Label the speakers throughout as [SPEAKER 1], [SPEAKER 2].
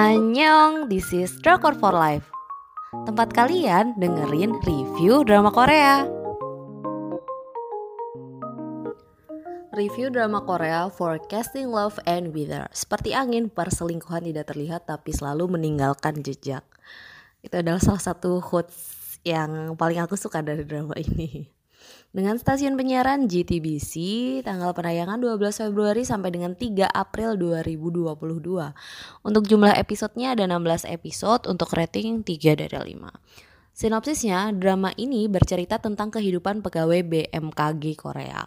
[SPEAKER 1] Annyeong, this is Drakor for Life. Tempat kalian dengerin review drama Korea. Review drama Korea Forecasting Love and Wither Seperti angin, perselingkuhan tidak terlihat tapi selalu meninggalkan jejak. Itu adalah salah satu quotes yang paling aku suka dari drama ini dengan stasiun penyiaran GTBC tanggal penayangan 12 Februari sampai dengan 3 April 2022. Untuk jumlah episodenya ada 16 episode untuk rating 3 dari 5. Sinopsisnya, drama ini bercerita tentang kehidupan pegawai BMKG Korea,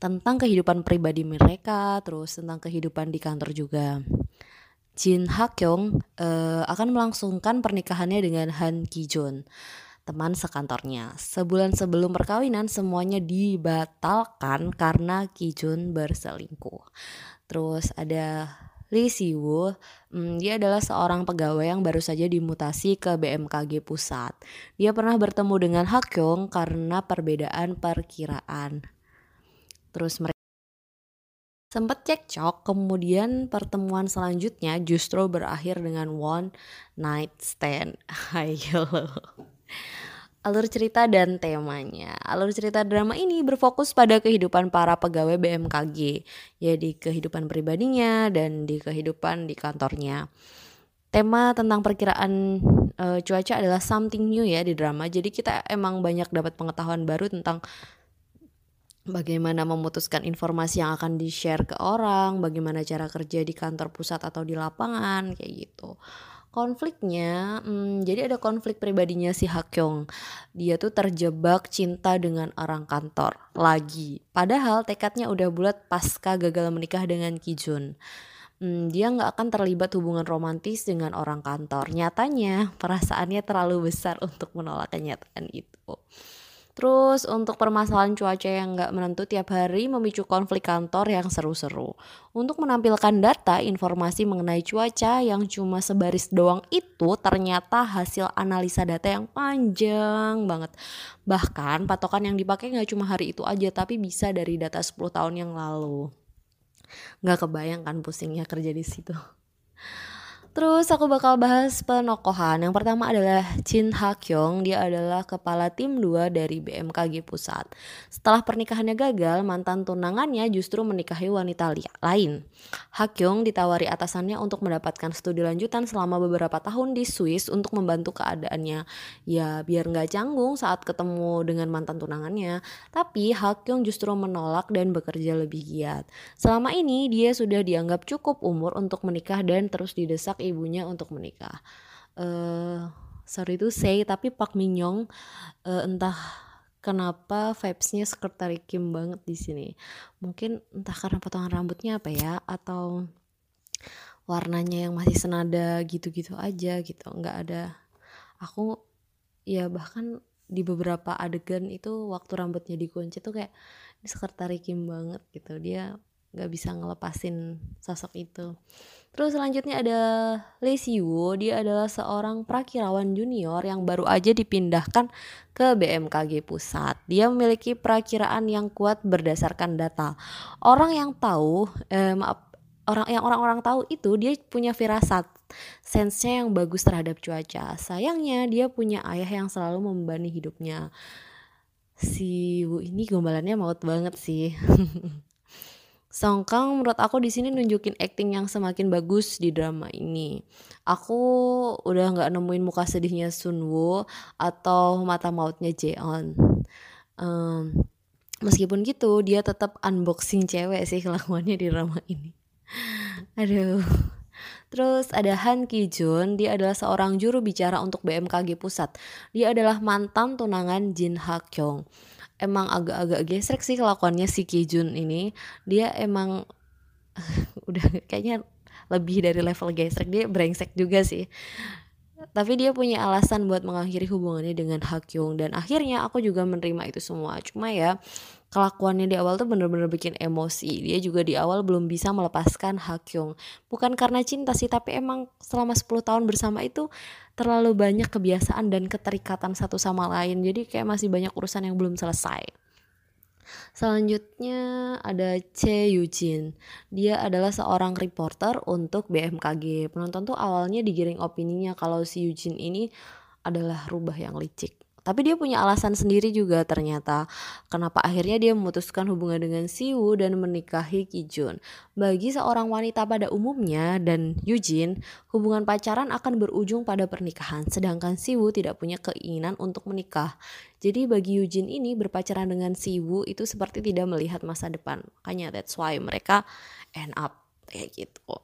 [SPEAKER 1] tentang kehidupan pribadi mereka, terus tentang kehidupan di kantor juga. Jin Ha Kyung uh, akan melangsungkan pernikahannya dengan Han Ki Jun teman sekantornya. Sebulan sebelum perkawinan semuanya dibatalkan karena Kijun berselingkuh. Terus ada Lee Siwoo, hmm, dia adalah seorang pegawai yang baru saja dimutasi ke BMKG pusat. Dia pernah bertemu dengan Hakyong karena perbedaan perkiraan. Terus mereka sempat cekcok, kemudian pertemuan selanjutnya justru berakhir dengan one night stand. Ayo. Alur cerita dan temanya. Alur cerita drama ini berfokus pada kehidupan para pegawai BMKG, ya di kehidupan pribadinya dan di kehidupan di kantornya. Tema tentang perkiraan e, cuaca adalah something new ya di drama. Jadi kita emang banyak dapat pengetahuan baru tentang bagaimana memutuskan informasi yang akan di-share ke orang, bagaimana cara kerja di kantor pusat atau di lapangan kayak gitu konfliknya hmm, jadi ada konflik pribadinya si Hakyong dia tuh terjebak cinta dengan orang kantor lagi. Padahal tekadnya udah bulat pasca gagal menikah dengan Kijun hmm, dia nggak akan terlibat hubungan romantis dengan orang kantor. Nyatanya perasaannya terlalu besar untuk menolak kenyataan itu Terus untuk permasalahan cuaca yang nggak menentu tiap hari memicu konflik kantor yang seru-seru. Untuk menampilkan data informasi mengenai cuaca yang cuma sebaris doang itu ternyata hasil analisa data yang panjang banget. Bahkan patokan yang dipakai nggak cuma hari itu aja tapi bisa dari data 10 tahun yang lalu. Nggak kebayang kan pusingnya kerja di situ. Terus aku bakal bahas penokohan. Yang pertama adalah Jin Ha Kyung. Dia adalah kepala tim 2 dari BMKG Pusat. Setelah pernikahannya gagal, mantan tunangannya justru menikahi wanita lain. Ha Kyung ditawari atasannya untuk mendapatkan studi lanjutan selama beberapa tahun di Swiss untuk membantu keadaannya. Ya biar nggak canggung saat ketemu dengan mantan tunangannya. Tapi Ha Kyung justru menolak dan bekerja lebih giat. Selama ini dia sudah dianggap cukup umur untuk menikah dan terus didesak ibunya untuk menikah. Uh, sorry to say tapi Pak Minyong uh, entah kenapa vibesnya sekretari Kim banget di sini. Mungkin entah karena potongan rambutnya apa ya atau warnanya yang masih senada gitu-gitu aja gitu. Nggak ada aku ya bahkan di beberapa adegan itu waktu rambutnya dikunci tuh kayak ini sekretari Kim banget gitu. Dia nggak bisa ngelepasin sosok itu. Terus selanjutnya ada Lee Siwoo, dia adalah seorang prakirawan junior yang baru aja dipindahkan ke BMKG pusat. Dia memiliki perakiraan yang kuat berdasarkan data. Orang yang tahu, eh, maaf, orang yang orang-orang tahu itu dia punya firasat, sensenya yang bagus terhadap cuaca. Sayangnya dia punya ayah yang selalu membebani hidupnya. Si Wu ini gombalannya maut banget sih. Song Kang menurut aku di sini nunjukin acting yang semakin bagus di drama ini. Aku udah nggak nemuin muka sedihnya Sun Woo atau mata mautnya Jeon. Um, meskipun gitu dia tetap unboxing cewek sih kelakuannya di drama ini. Aduh. Terus ada Han Ki Jun, dia adalah seorang juru bicara untuk BMKG Pusat. Dia adalah mantan tunangan Jin Ha Kyung. Emang agak-agak gesrek sih kelakuannya si Kijun ini. Dia emang udah kayaknya lebih dari level gesrek. Dia brengsek juga sih tapi dia punya alasan buat mengakhiri hubungannya dengan Hakyung dan akhirnya aku juga menerima itu semua. Cuma ya kelakuannya di awal tuh bener-bener bikin emosi. Dia juga di awal belum bisa melepaskan Hakyung bukan karena cinta sih tapi emang selama 10 tahun bersama itu terlalu banyak kebiasaan dan keterikatan satu sama lain. Jadi kayak masih banyak urusan yang belum selesai Selanjutnya ada Che Yujin. Dia adalah seorang reporter untuk BMKG. Penonton tuh awalnya digiring opininya kalau si Yujin ini adalah rubah yang licik. Tapi dia punya alasan sendiri juga ternyata kenapa akhirnya dia memutuskan hubungan dengan Siwoo dan menikahi Kijun. Bagi seorang wanita pada umumnya dan Yujin, hubungan pacaran akan berujung pada pernikahan, sedangkan Siwoo tidak punya keinginan untuk menikah. Jadi bagi Yujin ini berpacaran dengan Siwoo itu seperti tidak melihat masa depan. Makanya that's why mereka end up kayak gitu.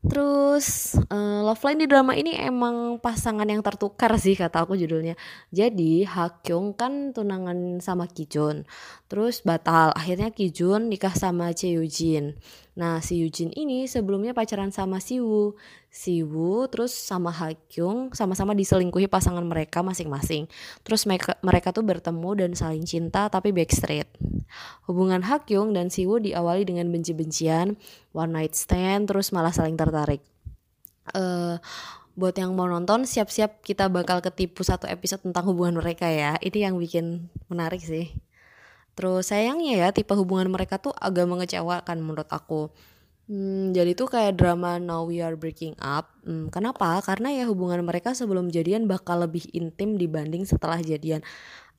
[SPEAKER 1] Terus uh, Love Line di drama ini emang pasangan yang tertukar sih kata aku judulnya. Jadi Hakyung kan tunangan sama Kijun. Terus batal. Akhirnya Kijun nikah sama Che Yujin. Nah si Yujin ini sebelumnya pacaran sama Siwoo. Siwoo terus sama Hakyung sama-sama diselingkuhi pasangan mereka masing-masing. Terus mereka, mereka tuh bertemu dan saling cinta tapi backstreet. Hubungan Hakyung dan Siwoo diawali dengan benci-bencian, one night stand, terus malah saling tertarik. Uh, buat yang mau nonton siap-siap kita bakal ketipu satu episode tentang hubungan mereka ya. Ini yang bikin menarik sih. Terus sayangnya ya tipe hubungan mereka tuh agak mengecewakan menurut aku. Hmm, jadi tuh kayak drama Now We Are Breaking Up. Hmm, kenapa? Karena ya hubungan mereka sebelum jadian bakal lebih intim dibanding setelah jadian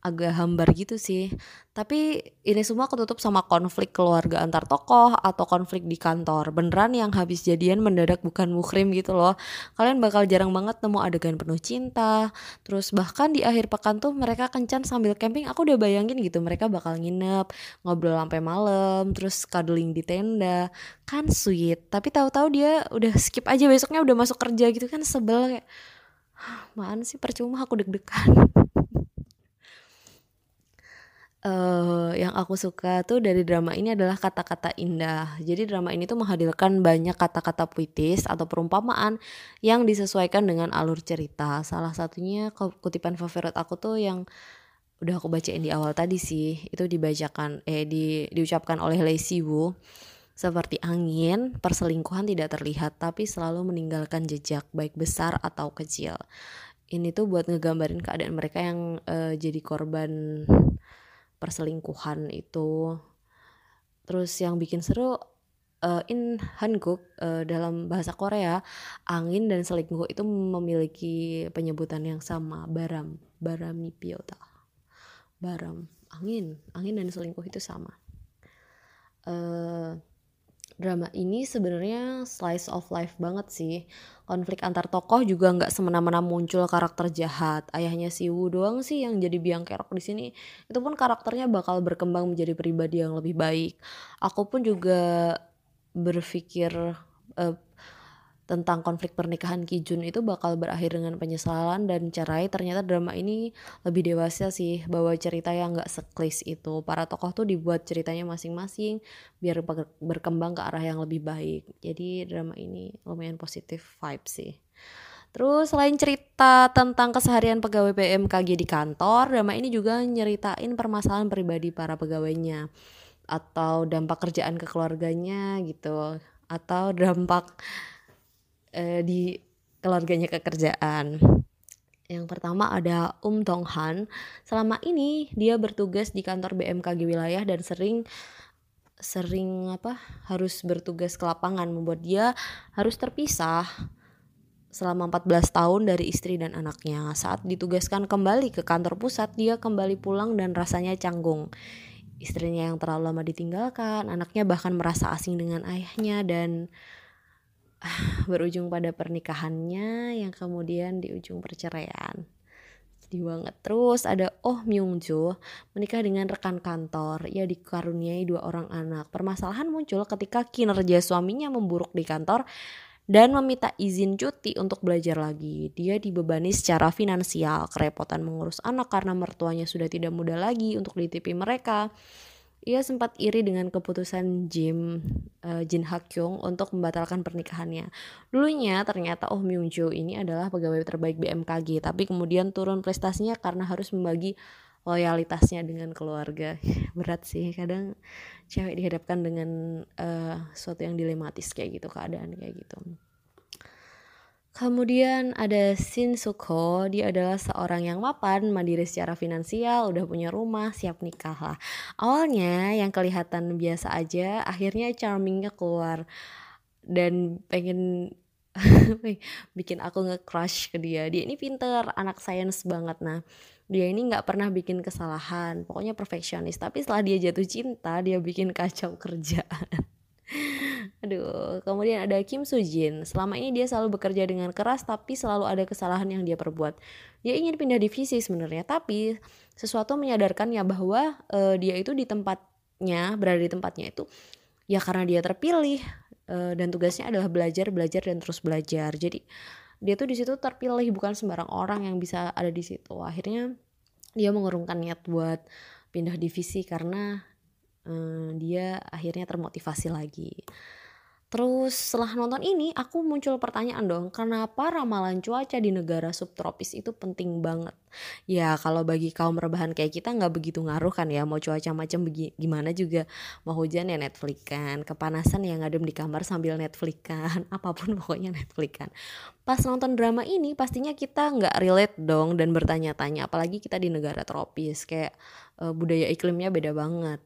[SPEAKER 1] agak hambar gitu sih. Tapi ini semua ketutup sama konflik keluarga antar tokoh atau konflik di kantor. Beneran yang habis jadian mendadak bukan muhrim gitu loh. Kalian bakal jarang banget nemu adegan penuh cinta. Terus bahkan di akhir pekan tuh mereka kencan sambil camping. Aku udah bayangin gitu mereka bakal nginep, ngobrol sampai malam, terus cuddling di tenda. Kan sweet. Tapi tahu-tahu dia udah skip aja besoknya udah masuk kerja gitu kan sebel kayak Maan sih percuma aku deg-degan uh, yang aku suka tuh dari drama ini adalah kata-kata indah. Jadi drama ini tuh menghadirkan banyak kata-kata puitis atau perumpamaan yang disesuaikan dengan alur cerita. Salah satunya kutipan favorit aku tuh yang udah aku bacain di awal tadi sih. Itu dibacakan eh di diucapkan oleh Lee Siwoo. Seperti angin, perselingkuhan tidak terlihat tapi selalu meninggalkan jejak baik besar atau kecil. Ini tuh buat ngegambarin keadaan mereka yang uh, jadi korban perselingkuhan itu. Terus yang bikin seru uh, in Hanguk uh, dalam bahasa Korea angin dan selingkuh itu memiliki penyebutan yang sama baram barami piota baram angin angin dan selingkuh itu sama. Uh, drama ini sebenarnya slice of life banget sih. Konflik antar tokoh juga nggak semena-mena muncul karakter jahat. Ayahnya si Wu doang sih yang jadi biang kerok di sini. Itu pun karakternya bakal berkembang menjadi pribadi yang lebih baik. Aku pun juga berpikir uh, tentang konflik pernikahan Kijun itu bakal berakhir dengan penyesalan dan cerai. Ternyata drama ini lebih dewasa sih bawa cerita yang gak seklis itu. Para tokoh tuh dibuat ceritanya masing-masing biar berkembang ke arah yang lebih baik. Jadi drama ini lumayan positif vibe sih. Terus selain cerita tentang keseharian pegawai BMKG di kantor, drama ini juga nyeritain permasalahan pribadi para pegawainya atau dampak kerjaan ke keluarganya gitu atau dampak uh, di keluarganya kekerjaan. Yang pertama ada Um Dong Han. Selama ini dia bertugas di kantor BMKG wilayah dan sering sering apa harus bertugas ke lapangan membuat dia harus terpisah selama 14 tahun dari istri dan anaknya. Saat ditugaskan kembali ke kantor pusat, dia kembali pulang dan rasanya canggung. Istrinya yang terlalu lama ditinggalkan, anaknya bahkan merasa asing dengan ayahnya dan berujung pada pernikahannya yang kemudian di ujung perceraian. Sedih banget. Terus ada Oh Myung Jo menikah dengan rekan kantor. Ia dikaruniai dua orang anak. Permasalahan muncul ketika kinerja suaminya memburuk di kantor dan meminta izin cuti untuk belajar lagi. Dia dibebani secara finansial, kerepotan mengurus anak karena mertuanya sudah tidak muda lagi untuk ditipi mereka ia sempat iri dengan keputusan Jim uh, Jin Hak Kyung untuk membatalkan pernikahannya. Dulunya ternyata Oh Myung Jo ini adalah pegawai terbaik BMKG, tapi kemudian turun prestasinya karena harus membagi loyalitasnya dengan keluarga. Berat sih, kadang cewek dihadapkan dengan uh, sesuatu yang dilematis kayak gitu, keadaan kayak gitu. Kemudian ada Shin Suko, dia adalah seorang yang mapan, mandiri secara finansial, udah punya rumah, siap nikah lah. Awalnya yang kelihatan biasa aja, akhirnya charmingnya keluar dan pengen bikin aku nge-crush ke dia. Dia ini pinter, anak sains banget. Nah, dia ini nggak pernah bikin kesalahan, pokoknya perfeksionis. Tapi setelah dia jatuh cinta, dia bikin kacau kerjaan. Aduh, kemudian ada Kim Soo Jin. Selama ini dia selalu bekerja dengan keras tapi selalu ada kesalahan yang dia perbuat. Dia ingin pindah divisi sebenarnya, tapi sesuatu menyadarkannya bahwa uh, dia itu di tempatnya, berada di tempatnya itu ya karena dia terpilih uh, dan tugasnya adalah belajar, belajar dan terus belajar. Jadi dia tuh di situ terpilih bukan sembarang orang yang bisa ada di situ. Akhirnya dia mengurungkan niat buat pindah divisi karena um, dia akhirnya termotivasi lagi. Terus setelah nonton ini aku muncul pertanyaan dong, kenapa ramalan cuaca di negara subtropis itu penting banget? Ya kalau bagi kaum rebahan kayak kita nggak begitu ngaruh kan ya, mau cuaca macam gimana juga, mau hujan ya Netflix kan, kepanasan ya ngadem di kamar sambil Netflix kan, apa pun pokoknya Netflix kan. Pas nonton drama ini pastinya kita nggak relate dong dan bertanya-tanya, apalagi kita di negara tropis kayak uh, budaya iklimnya beda banget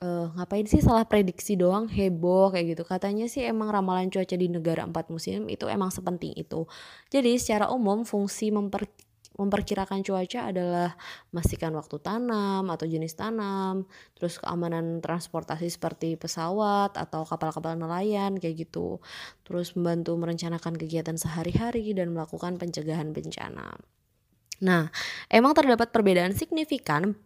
[SPEAKER 1] uh, ngapain sih salah prediksi doang heboh kayak gitu katanya sih emang ramalan cuaca di negara empat musim itu emang sepenting itu jadi secara umum fungsi memper memperkirakan cuaca adalah memastikan waktu tanam atau jenis tanam, terus keamanan transportasi seperti pesawat atau kapal-kapal nelayan kayak gitu. Terus membantu merencanakan kegiatan sehari-hari dan melakukan pencegahan bencana. Nah, emang terdapat perbedaan signifikan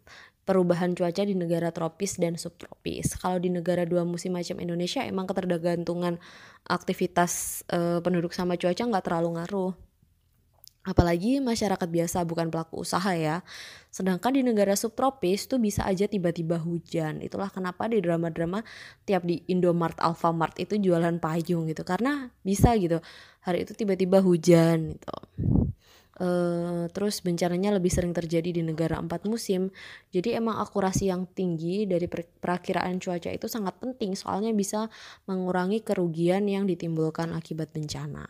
[SPEAKER 1] perubahan cuaca di negara tropis dan subtropis. Kalau di negara dua musim macam Indonesia emang ketergantungan aktivitas e, penduduk sama cuaca nggak terlalu ngaruh. Apalagi masyarakat biasa bukan pelaku usaha ya. Sedangkan di negara subtropis tuh bisa aja tiba-tiba hujan. Itulah kenapa di drama-drama tiap di Indomart, Alfamart itu jualan payung gitu. Karena bisa gitu. Hari itu tiba-tiba hujan gitu. Uh, terus bencananya lebih sering terjadi di negara empat musim. Jadi emang akurasi yang tinggi dari per perakiraan cuaca itu sangat penting soalnya bisa mengurangi kerugian yang ditimbulkan akibat bencana.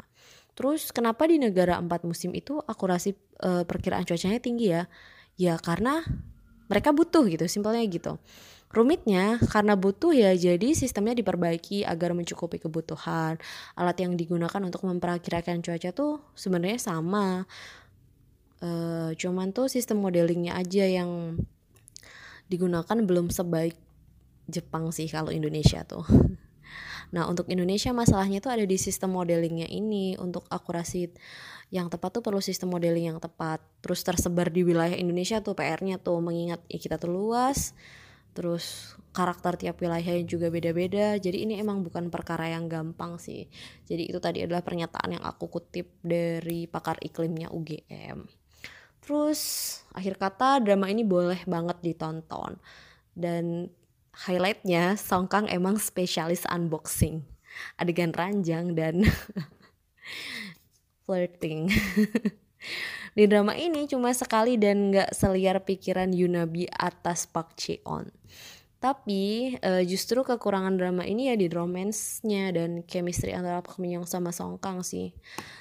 [SPEAKER 1] Terus kenapa di negara empat musim itu akurasi uh, perkiraan cuacanya tinggi ya? Ya karena mereka butuh gitu, simpelnya gitu. Rumitnya karena butuh ya jadi sistemnya diperbaiki agar mencukupi kebutuhan. Alat yang digunakan untuk memperakirakan cuaca tuh sebenarnya sama. Uh, cuman tuh sistem modelingnya aja yang digunakan belum sebaik Jepang sih kalau Indonesia tuh. Nah untuk Indonesia masalahnya tuh ada di sistem modelingnya ini untuk akurasi yang tepat tuh perlu sistem modeling yang tepat terus tersebar di wilayah Indonesia tuh PR-nya tuh mengingat ya kita tuh luas terus karakter tiap wilayahnya juga beda-beda. Jadi ini emang bukan perkara yang gampang sih. Jadi itu tadi adalah pernyataan yang aku kutip dari pakar iklimnya UGM terus akhir kata drama ini boleh banget ditonton. Dan highlightnya Song Kang emang spesialis unboxing. Adegan ranjang dan flirting Di drama ini cuma sekali dan gak seliar pikiran Yunabi atas Park Ji-on. Tapi uh, justru kekurangan drama ini ya di romance-nya dan chemistry antara Park Min Young sama Song Kang sih.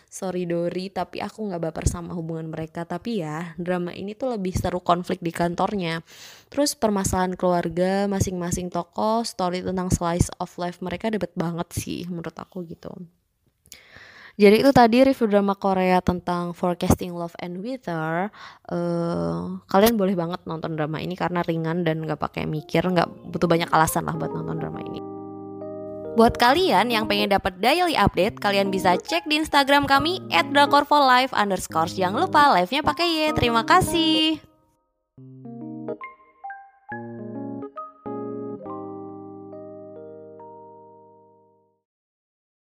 [SPEAKER 1] Sorry Dori, tapi aku nggak baper sama hubungan mereka. Tapi ya, drama ini tuh lebih seru konflik di kantornya. Terus permasalahan keluarga, masing-masing tokoh, story tentang slice of life mereka debet banget sih menurut aku gitu. Jadi itu tadi review drama Korea tentang Forecasting Love and Wither. Uh, kalian boleh banget nonton drama ini karena ringan dan gak pakai mikir, gak butuh banyak alasan lah buat nonton drama ini. Buat kalian yang pengen dapat daily update, kalian bisa cek di Instagram kami @drakorfolive. Jangan lupa live-nya pakai Y. Terima kasih.